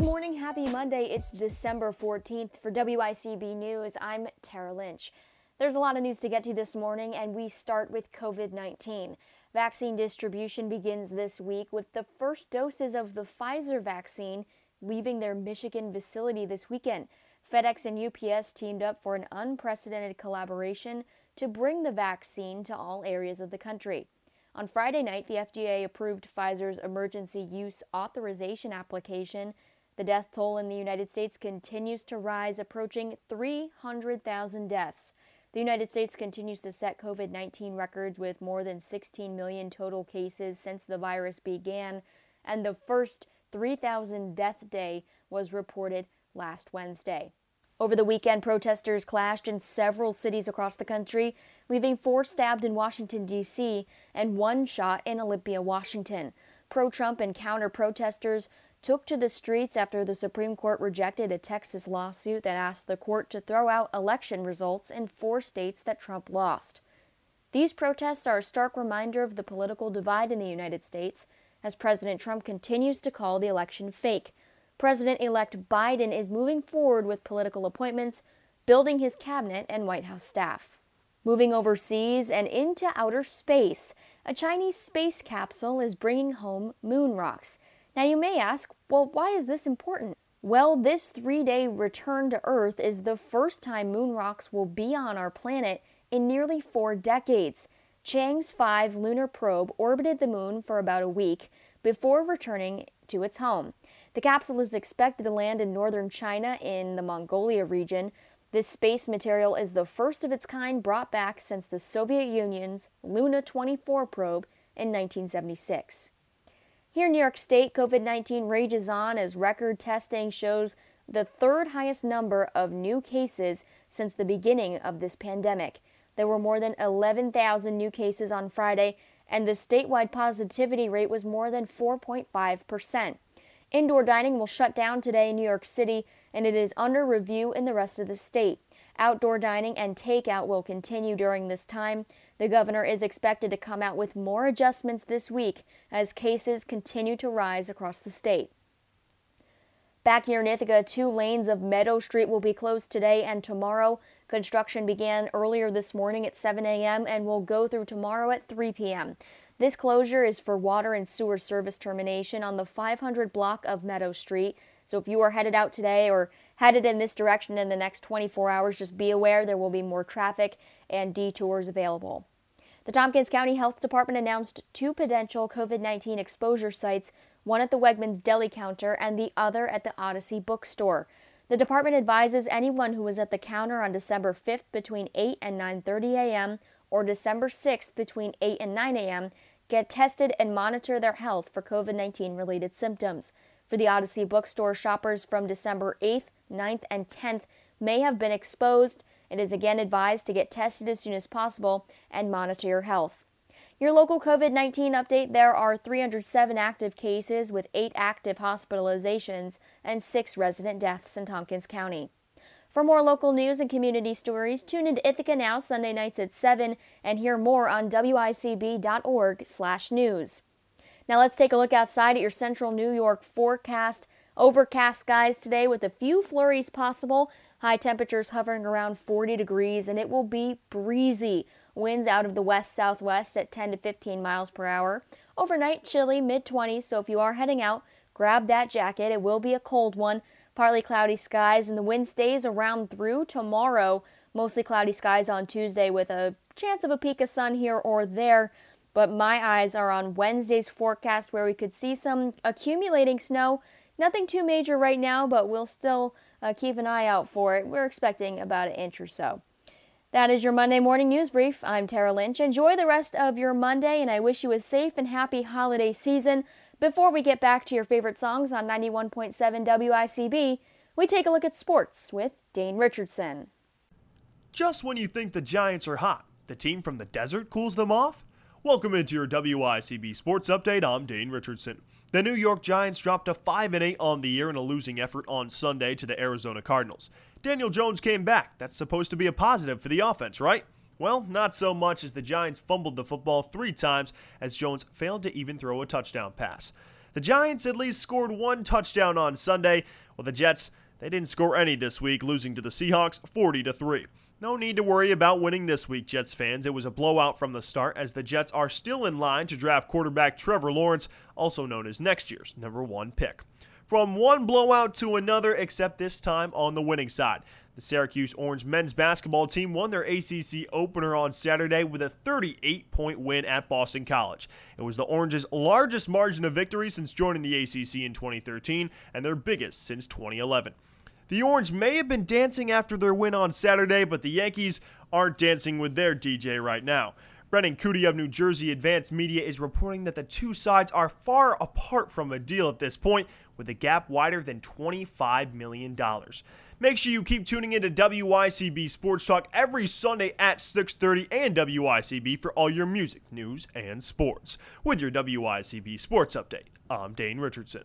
Good morning, happy Monday. It's December 14th. For WICB News, I'm Tara Lynch. There's a lot of news to get to this morning, and we start with COVID 19. Vaccine distribution begins this week with the first doses of the Pfizer vaccine leaving their Michigan facility this weekend. FedEx and UPS teamed up for an unprecedented collaboration to bring the vaccine to all areas of the country. On Friday night, the FDA approved Pfizer's emergency use authorization application. The death toll in the United States continues to rise, approaching 300,000 deaths. The United States continues to set COVID 19 records with more than 16 million total cases since the virus began, and the first 3,000 death day was reported last Wednesday. Over the weekend, protesters clashed in several cities across the country, leaving four stabbed in Washington, D.C., and one shot in Olympia, Washington. Pro Trump and counter protesters took to the streets after the Supreme Court rejected a Texas lawsuit that asked the court to throw out election results in four states that Trump lost. These protests are a stark reminder of the political divide in the United States as President Trump continues to call the election fake. President elect Biden is moving forward with political appointments, building his cabinet and White House staff. Moving overseas and into outer space, a Chinese space capsule is bringing home moon rocks. Now, you may ask, well, why is this important? Well, this three day return to Earth is the first time moon rocks will be on our planet in nearly four decades. Chang'e 5 lunar probe orbited the moon for about a week before returning to its home. The capsule is expected to land in northern China in the Mongolia region. This space material is the first of its kind brought back since the Soviet Union's Luna 24 probe in 1976. Here in New York State, COVID 19 rages on as record testing shows the third highest number of new cases since the beginning of this pandemic. There were more than 11,000 new cases on Friday, and the statewide positivity rate was more than 4.5 percent. Indoor dining will shut down today in New York City, and it is under review in the rest of the state. Outdoor dining and takeout will continue during this time. The governor is expected to come out with more adjustments this week as cases continue to rise across the state. Back here in Ithaca, two lanes of Meadow Street will be closed today and tomorrow. Construction began earlier this morning at 7 a.m. and will go through tomorrow at 3 p.m. This closure is for water and sewer service termination on the 500 block of Meadow Street. So if you are headed out today or headed in this direction in the next 24 hours, just be aware there will be more traffic and detours available. The Tompkins County Health Department announced two potential COVID 19 exposure sites, one at the Wegmans deli counter and the other at the Odyssey bookstore. The department advises anyone who was at the counter on December 5th between 8 and 9:30 a.m. or December 6th between 8 and 9 a.m get tested, and monitor their health for COVID 19 related symptoms. For the Odyssey bookstore, shoppers from December 8th, 9th, and 10th may have been exposed. It is again advised to get tested as soon as possible and monitor your health. Your local COVID 19 update there are 307 active cases with 8 active hospitalizations and 6 resident deaths in Tompkins County. For more local news and community stories, tune into Ithaca Now Sunday nights at 7 and hear more on wicb.org/news. Now let's take a look outside at your central New York forecast. Overcast skies today with a few flurries possible. High temperatures hovering around 40 degrees and it will be breezy. Winds out of the west southwest at 10 to 15 miles per hour. Overnight chilly mid 20s, so if you are heading out, grab that jacket. It will be a cold one. Partly cloudy skies and the wind stays around through tomorrow. Mostly cloudy skies on Tuesday with a chance of a peek of sun here or there. But my eyes are on Wednesday's forecast where we could see some accumulating snow. Nothing too major right now, but we'll still uh, keep an eye out for it. We're expecting about an inch or so. That is your Monday morning news brief. I'm Tara Lynch. Enjoy the rest of your Monday, and I wish you a safe and happy holiday season. Before we get back to your favorite songs on 91.7 WICB, we take a look at sports with Dane Richardson. Just when you think the Giants are hot, the team from the desert cools them off? Welcome into your WICB Sports Update. I'm Dane Richardson. The New York Giants dropped a 5 8 on the year in a losing effort on Sunday to the Arizona Cardinals. Daniel Jones came back. That's supposed to be a positive for the offense, right? Well, not so much as the Giants fumbled the football three times as Jones failed to even throw a touchdown pass. The Giants at least scored one touchdown on Sunday, while the Jets, they didn't score any this week, losing to the Seahawks 40 to 3. No need to worry about winning this week, Jets fans. It was a blowout from the start, as the Jets are still in line to draft quarterback Trevor Lawrence, also known as next year's number one pick. From one blowout to another, except this time on the winning side. The Syracuse Orange men's basketball team won their ACC opener on Saturday with a 38 point win at Boston College. It was the Orange's largest margin of victory since joining the ACC in 2013 and their biggest since 2011. The Orange may have been dancing after their win on Saturday, but the Yankees aren't dancing with their DJ right now. Brendan Kuty of New Jersey Advanced Media is reporting that the two sides are far apart from a deal at this point, with a gap wider than $25 million. Make sure you keep tuning into WICB Sports Talk every Sunday at 6:30 and WICB for all your music, news, and sports. With your WICB Sports Update, I'm Dane Richardson.